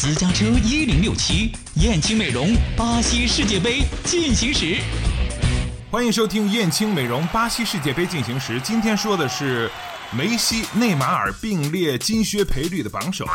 私家车一零六七，燕青美容，巴西世界杯进行时。欢迎收听燕青美容巴西世界杯进行时。今天说的是。梅西、内马尔并列金靴赔率的榜首。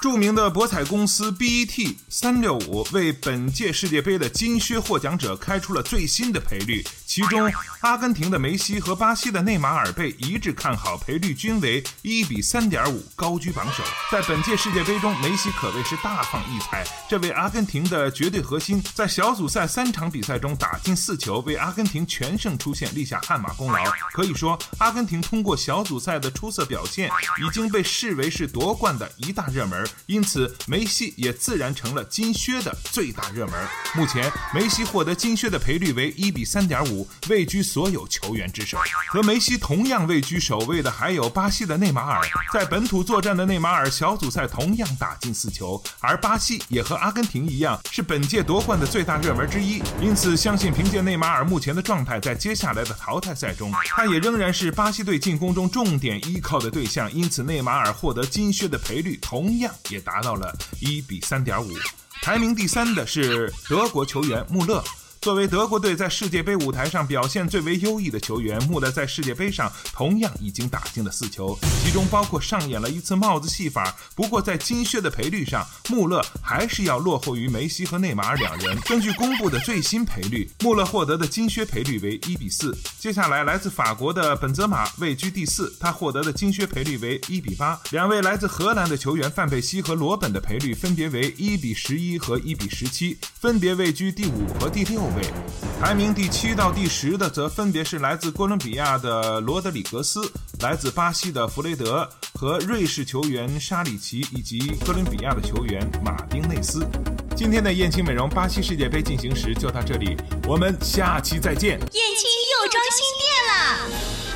著名的博彩公司 BET 三六五为本届世界杯的金靴获奖者开出了最新的赔率，其中阿根廷的梅西和巴西的内马尔被一致看好，赔率均为一比三点五，高居榜首。在本届世界杯中，梅西可谓是大放异彩。这位阿根廷的绝对核心，在小组赛三场比赛中打进四球，为阿根廷全胜出线立下汗马功劳。可以说，阿根廷通过小组赛。的出色表现已经被视为是夺冠的一大热门，因此梅西也自然成了金靴的最大热门。目前梅西获得金靴的赔率为一比三点五，位居所有球员之首。和梅西同样位居首位的还有巴西的内马尔。在本土作战的内马尔小组赛同样打进四球，而巴西也和阿根廷一样是本届夺冠的最大热门之一。因此，相信凭借内马尔目前的状态，在接下来的淘汰赛中，他也仍然是巴西队进攻中重点。依靠的对象，因此内马尔获得金靴的赔率同样也达到了一比三点五。排名第三的是德国球员穆勒。作为德国队在世界杯舞台上表现最为优异的球员，穆勒在世界杯上同样已经打进了四球，其中包括上演了一次帽子戏法。不过在金靴的赔率上，穆勒还是要落后于梅西和内马尔两人。根据公布的最新赔率，穆勒获得的金靴赔率为一比四。接下来，来自法国的本泽马位居第四，他获得的金靴赔率为一比八。两位来自荷兰的球员范佩西和罗本的赔率分别为一比十一和一比十七，分别位居第五和第六。位排名第七到第十的，则分别是来自哥伦比亚的罗德里格斯、来自巴西的弗雷德和瑞士球员沙里奇，以及哥伦比亚的球员马丁内斯。今天的燕青美容巴西世界杯进行时就到这里，我们下期再见。燕青又装。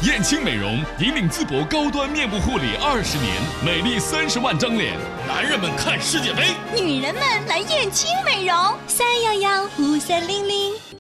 燕青美容引领淄博高端面部护理二十年，美丽三十万张脸。男人们看世界杯，女人们来燕青美容，三幺幺五三零零。